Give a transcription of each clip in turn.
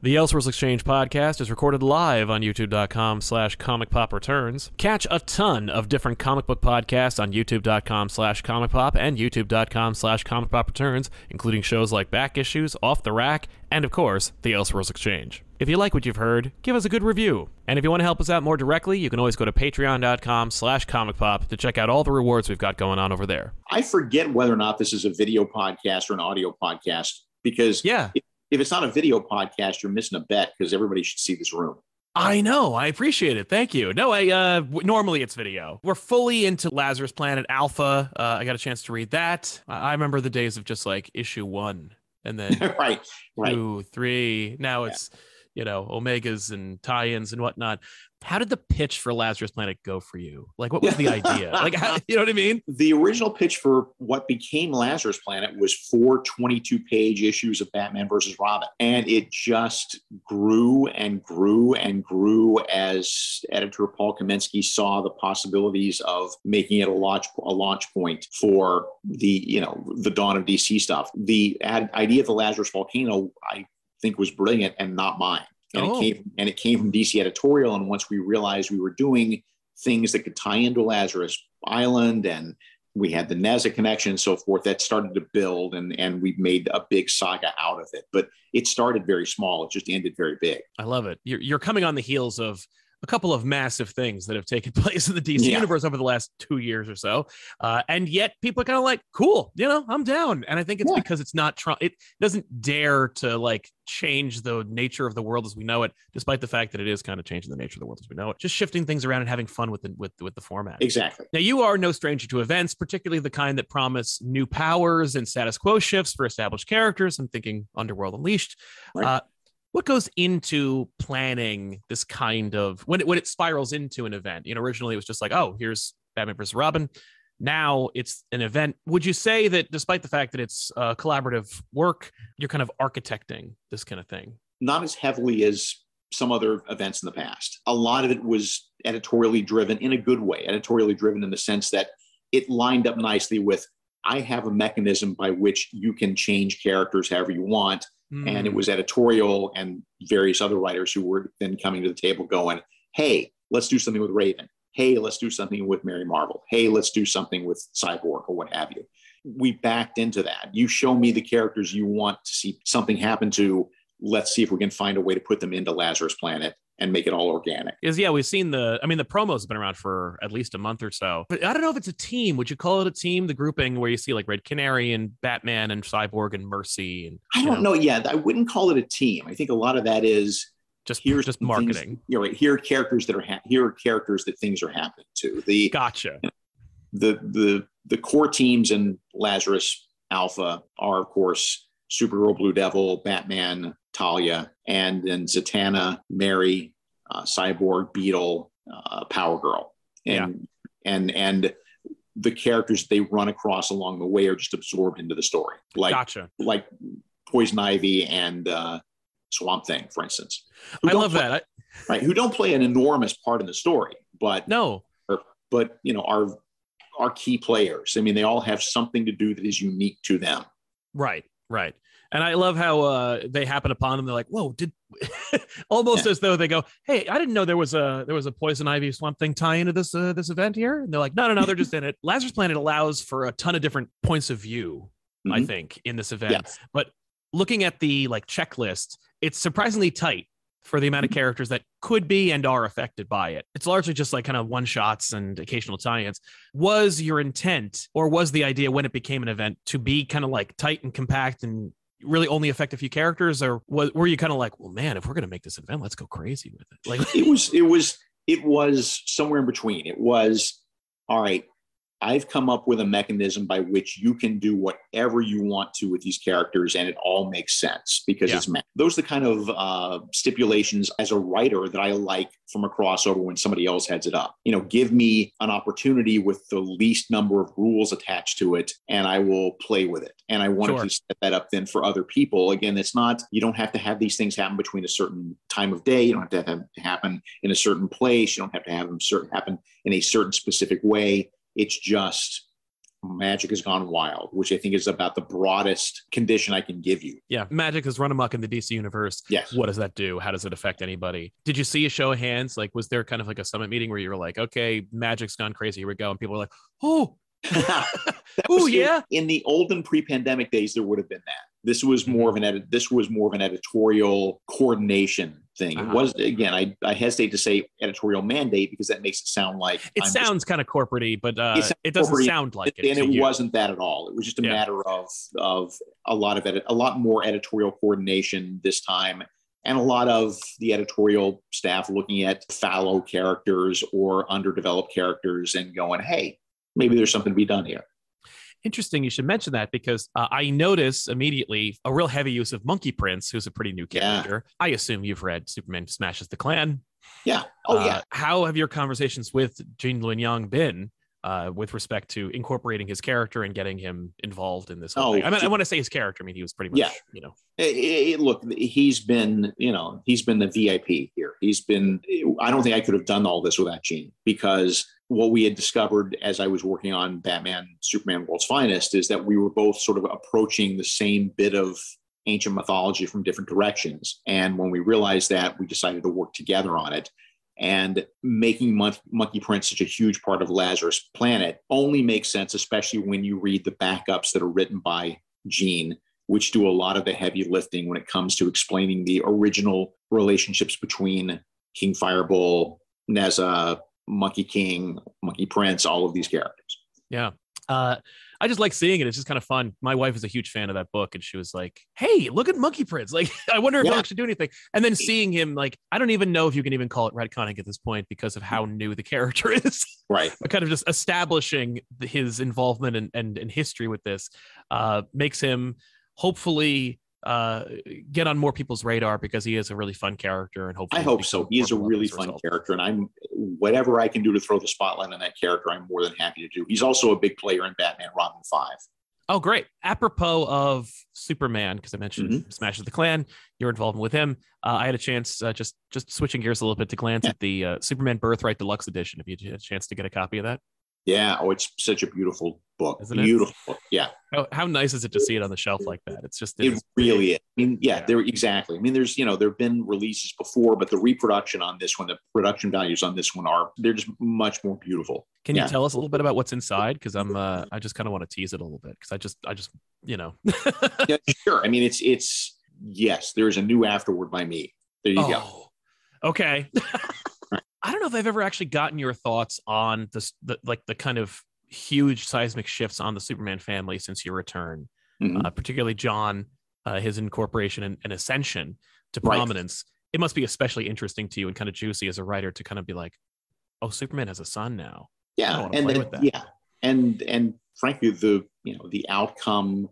The Elseworlds Exchange podcast is recorded live on youtube.com slash comic pop returns. Catch a ton of different comic book podcasts on youtube.com slash comic pop and youtube.com slash comic pop returns, including shows like Back Issues, Off the Rack, and of course, The Elseworlds Exchange. If you like what you've heard, give us a good review. And if you want to help us out more directly, you can always go to patreon.com slash comic pop to check out all the rewards we've got going on over there. I forget whether or not this is a video podcast or an audio podcast because Yeah. If it's not a video podcast, you're missing a bet because everybody should see this room. I know. I appreciate it. Thank you. No, I uh w- normally it's video. We're fully into Lazarus Planet Alpha. Uh, I got a chance to read that. I I remember the days of just like issue one and then right, right. two, three. Now it's you know omegas and tie-ins and whatnot. How did the pitch for Lazarus Planet go for you? Like, what was the idea? Like, how, you know what I mean? The original pitch for what became Lazarus Planet was four 22 page issues of Batman versus Robin. And it just grew and grew and grew as editor Paul Kaminski saw the possibilities of making it a launch, a launch point for the, you know, the dawn of DC stuff. The ad, idea of the Lazarus volcano, I think was brilliant and not mine. And Oh. it came and it came from DC editorial. And once we realized we were doing things that could tie into Lazarus Island and we had the NASA connection and so forth, that started to build and, and we made a big saga out of it. But it started very small. It just ended very big. I love it. You're, you're coming on the heels of a couple of massive things that have taken place in the DC Yeah. universe over the last two years or so, uh, and yet people are kind of like, "Cool, you know, I'm down." And I think it's Yeah. because it's not trying. It doesn't dare to like change the nature of the world as we know it, despite the fact that it is kind of changing the nature of the world as we know it. Just shifting things around and having fun with the with with the format. Exactly. Now, you are no stranger to events, particularly the kind that promise new powers and status quo shifts for established characters. I'm thinking Underworld Unleashed. Right. Uh, what goes into planning this kind of when it, when it spirals into an event? You know, originally it was just like, oh, here's Batman versus Robin. Now it's an event. Would you say that, despite the fact that it's uh, collaborative work, you're kind of architecting this kind of thing? Not as heavily as some other events in the past. A lot of it was editorially driven in a good way, editorially driven in the sense that it lined up nicely with I have a mechanism by which you can change characters however you want. and it Hmm. was editorial and various other writers who were then coming to the table going hey let's do something with raven. Hey let's do something with mary marvel. Hey let's do something with cyborg or what have you. We backed into that. You show me the characters you want to see something happen to. Let's see if we can find a way to put them into lazarus planet and make it all organic is yeah, we've seen the. I mean, the promo's been around for at least a month or so. But I don't know if it's a team. Would you call it a team? The grouping where you see like Red Canary and Batman and Cyborg and Mercy and i don't know yeah i wouldn't call it a team i think a lot of that is just here's just some things- marketing. you know right, here are characters that are ha- here are characters that things are happening to the Gotcha. the the the core teams in Lazarus Alpha are, of course, Supergirl, Blue Devil, Batman, Talia, and then Zatanna, Mary, uh, Cyborg, Beetle, uh, Power Girl, and and and the characters they run across along the way are just absorbed into the story, like gotcha. like Poison Ivy and uh, Swamp Thing, for instance. I love play- that. Right, who don't play an enormous part in the story, but no, but you know are are key players. I mean, they all have something to do that is unique to them. right, right. And I love how uh, they happen upon them. They're like, "Whoa!" Did almost as though they go, "Hey, I didn't know there was a there was a Poison Ivy Swamp Thing tie into this uh, this event here." And they're like, "No, no, no, they're just in it." Lazarus Planet allows for a ton of different points of view I Mhm. think, in this event. Yes. But looking at the like checklist, it's surprisingly tight for the amount of characters that could be and are affected by it. It's largely just like kind of one shots and occasional tie-ins. Was your intent or was the idea when it became an event to be kind of like tight and compact and really only affect a few characters or was, were you kind of like, well, man, if we're going to make this event, let's go crazy with it. Like, It was it was it was somewhere in between. It was all right. I've come up with a mechanism by which you can do whatever you want to with these characters, and it all makes sense because Yeah. it's ma- those are the kind of uh, stipulations as a writer that I like from a crossover when somebody else heads it up. You know, give me an opportunity with the least number of rules attached to it, and I will play with it. And I wanted Sure. to set that up then for other people. Again, it's not you don't have to have these things happen between a certain time of day. You don't have to have them happen in a certain place. You don't have to have them certain happen in a certain specific way. It's just Magic has gone wild, which I think is about the broadest condition I can give you. Yeah, Magic has run amok in the DC universe. Yes. What does that do? How does it affect anybody? Did you see a show of hands? Like, was there kind of like a summit meeting where you were like, okay, Magic's gone crazy, here we go, and people were like, oh, oh yeah. In, the olden pre-pandemic days, there would have been that. This was mm-hmm. more of an edit. This was more of an editorial coordination thing. Uh-huh. It was again. I, I hesitate to say editorial mandate because that makes it sound like it I'm sounds kind of corporate but uh, It it doesn't corporate-y, sound like just, it. and it you. wasn't that at all. It was just a Yeah. matter of of a lot of edit, a lot more editorial coordination this time, and a lot of the editorial staff looking at fallow characters or underdeveloped characters and going, "Hey, maybe there's something to be done here." Interesting, you should mention that because uh, I notice immediately a real heavy use of Monkey Prince, who's a pretty new Yeah. character. I assume you've read Superman Smashes the Klan. Yeah. Oh Uh, yeah. How have your conversations with Gene Luen Yang been uh, with respect to incorporating his character and getting him involved in this whole Oh, thing? I mean, I want to say his character. I mean, he was pretty much, Yeah. you know, Eh, eh, look, he's been, you know, he's been the VIP here. He's been, I don't think I could have done all this without Gene because what we had discovered as I was working on Batman, Superman, World's Finest is that we were both sort of approaching the same bit of ancient mythology from different directions. And when we realized that, we decided to work together on it. And making Mon- Monkey Prince such a huge part of Lazarus Planet only makes sense, especially when you read the backups that are written by Gene which do a lot of the heavy lifting when it comes to explaining the original relationships between King Fireball, Nezha, Monkey King, Monkey Prince, all of these characters. yeah. Uh, I just like seeing it. It's just kind of fun. My wife is a huge fan of that book, and she was like, "Hey, look at Monkey Prince! Like, I wonder if Yeah. he'll actually do anything." And then seeing him, like, I don't even know if you can even call it retconning at this point because of how new the character is. Right. but kind of just establishing his involvement and, and, and history with this uh, makes him hopefully uh, get on more people's radar because he is a really fun character and hopefully I hope so. He is a really fun result. character, and I'm whatever I can do to throw the spotlight on that character, I'm more than happy to do. He's also a big player in Batman Robin 5. Oh, great! Apropos of Superman, because I mentioned Mm-hmm. Smashes the Klan, your involvement with him. Uh, I had a chance, uh, just just switching gears a little bit, to glance Yeah. at the uh, Superman Birthright Deluxe Edition. If you had a chance to get a copy of that, Yeah. Oh, it's such a beautiful book. Isn't it? beautiful book. Yeah. how, how nice is it to see it on the shelf like that? It's just It really is. I mean, yeah, Yeah. there exactly. I mean, there's you know there have been releases before, but the reproduction on this one, the production values on this one are they're just much more beautiful. Can you tell us a little bit about what's inside? Because I'm, uh, I just kind of want to tease it a little bit because I just, I just, you know. yeah, sure. I mean, it's it's yes. There's a new afterword by me. There you go. Oh, okay. I don't know if I've ever actually gotten your thoughts on this, the, like the kind of huge seismic shifts on the Superman family since your return, Mhm. uh, particularly John, uh, his incorporation and, and ascension to Right. prominence. It must be especially interesting to you and kind of juicy as a writer to kind of be like, oh, Superman has a son now. Yeah, and yeah, and and frankly, the you know the outcome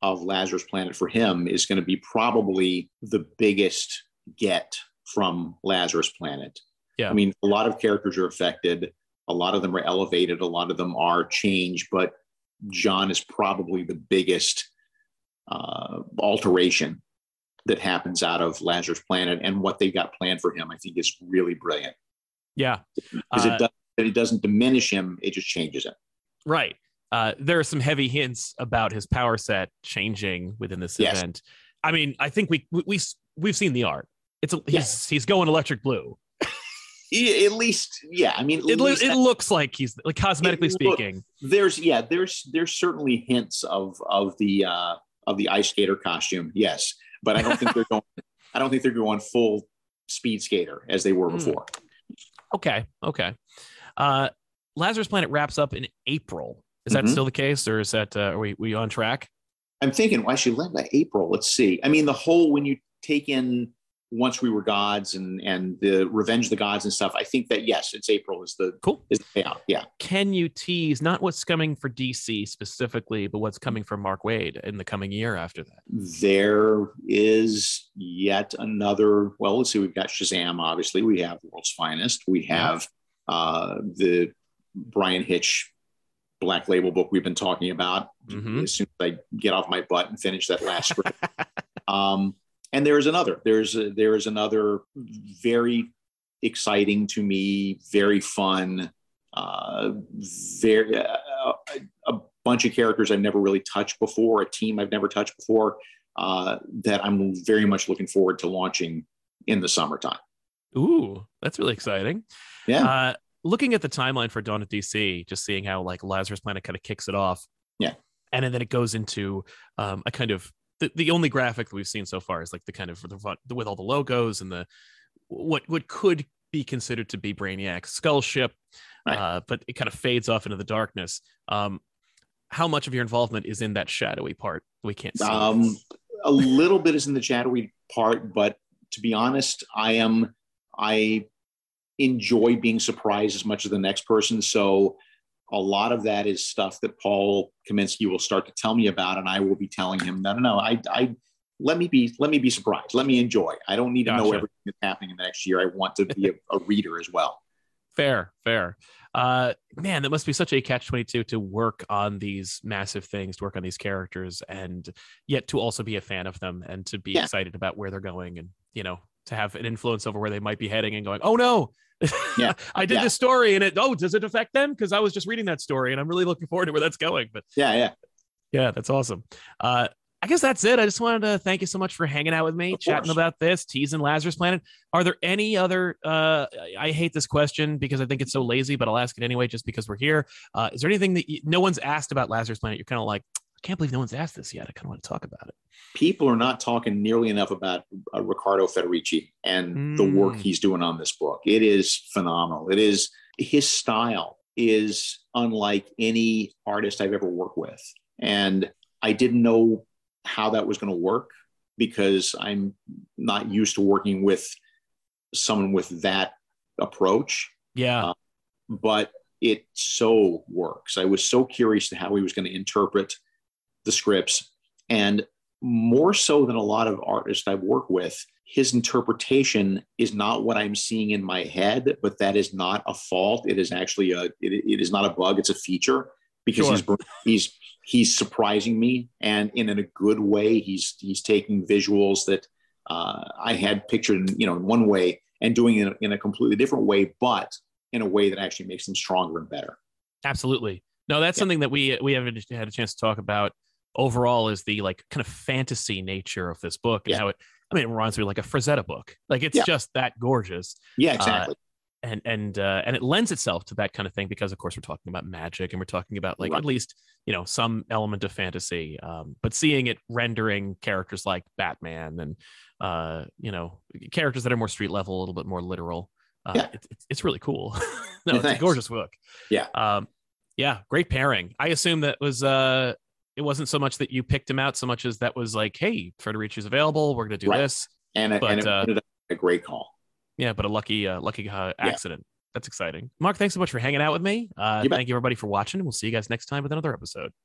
of Lazarus Planet for him is going to be probably the biggest get from Lazarus Planet. Yeah. I mean, a lot of characters are affected. A lot of them are elevated. A lot of them are changed, but John is probably the biggest uh, alteration that happens out of Lazarus Planet, and what they got planned for him, I think, is really brilliant Yeah. because Uh, it does it doesn't diminish him; it just changes him. Right. Uh, there are some heavy hints about his power set changing within this Yes. event. I mean, I think we we, we we've seen the art. It's a, he's Yes. he's going electric blue. At least, yeah. I mean, It, it looks like he's like cosmetically look- speaking. there's yeah, there's there's certainly hints of of the uh, of the ice skater costume, yes, but I don't think they're going. I don't think they're going full speed skater as they were Hmm. before. Okay, okay. Uh, Lazarus Planet wraps up in April. Is that Mhm. still the case, or is that uh, are we we on track? I'm thinking, why should let by April? Let's see. I mean, the whole when you take in once we were gods and and the revenge of the gods and stuff. I think that yes, it's April is the Cool. is the payout. Yeah. Can you tease not what's coming for DC specifically, but what's coming for Mark Waid in the coming year after that? There is yet another. Well, let's see. We've got Shazam. Obviously, we have World's Finest. We have uh, the Bryan Hitch Black Label book we've been talking about. Mhm. As soon as I get off my butt and finish that last script. um, and there is another. There's a, there is another very exciting to me, very fun, uh, very uh, a bunch of characters I've never really touched before, a team I've never touched before, uh, that I'm very much looking forward to launching in the summertime. Ooh, that's really exciting. Yeah. Uh, looking at the timeline for Dawn of DC, just seeing how like Lazarus Planet kind of kicks it off. Yeah. And then it goes into um, a kind of the, the only graphic that we've seen so far is like the kind of the, with all the logos and the what what could be considered to be Brainiac's skull ship, Right. uh, but it kind of fades off into the darkness. Um, how much of your involvement is in that shadowy part we can't see? Um, a little bit is in the shadowy part, but to be honest, I am I enjoy being surprised as much as the next person. So a lot of that is stuff that Paul Kaminski will start to tell me about, and I will be telling him, no, no, no, I, I let me be let me be surprised. Let me enjoy. I don't need to know everything that's happening in the next year. I want to be a, a reader as well. Fair, fair. Uh, man, that must be such a catch twenty two to work on these massive things, to work on these characters, and yet to also be a fan of them and to be Yeah. excited about where they're going, and you know, to have an influence over where they might be heading, and going, oh no. Yeah. I did Yeah. this story and it oh does it affect them because I was just reading that story and I'm really looking forward to where that's going but Yeah, yeah. yeah that's awesome uh I guess that's it. I just wanted to thank you so much for hanging out with me, chatting about this, teasing Lazarus Planet. Are there any other? Uh, I I hate this question because I think it's so lazy, but I'll ask it anyway, just because we're here. Uh, is there anything that you, no one's asked about Lazarus Planet? You're kind of like, I can't believe no one's asked this yet. I kind of want to talk about it. People are not talking nearly enough about uh, Riccardo Federici and the work Mm. he's doing on this book. It is phenomenal. It is his style is unlike any artist I've ever worked with, and I didn't know how that was going to work because I'm not used to working with someone with that approach. Yeah, Uh, but it so works. I was so curious to how he was going to interpret the scripts. And more so than a lot of artists I've worked with, his interpretation is not what I'm seeing in my head, but that is not a fault. It is actually a, it, it is not a bug. It's a feature because Sure. he's, he's, he's surprising me and in, in a good way. He's, he's taking visuals that uh, I had pictured, in, you know, in one way and doing it in a completely different way, but in a way that actually makes them stronger and better. absolutely. No, that's Yeah. something that we we haven't had a chance to talk about. Overall, is the like kind of fantasy nature of this book and Yeah. how it. I mean, it reminds me like a Frazetta book. Like it's Yeah. just that gorgeous. Yeah, exactly. and and uh, and it lends itself to that kind of thing because of course we're talking about magic and we're talking about like Right. at least you know some element of fantasy um, but seeing it rendering characters like batman and uh, you know characters that are more street level a little bit more literal uh, Yeah. it's, it's, it's really cool no it's a gorgeous book Yeah. um, yeah great pairing i assume that was uh it wasn't so much that you picked him out so much as that was like hey federici's available we're gonna do Right. this and, it- but, and it uh, ended up a great call. yeah, but a lucky, uh, lucky uh, accident. That's exciting. Mark, thanks so much for hanging out with me. Uh, You thank you everybody for watching. And we'll see you guys next time with another episode.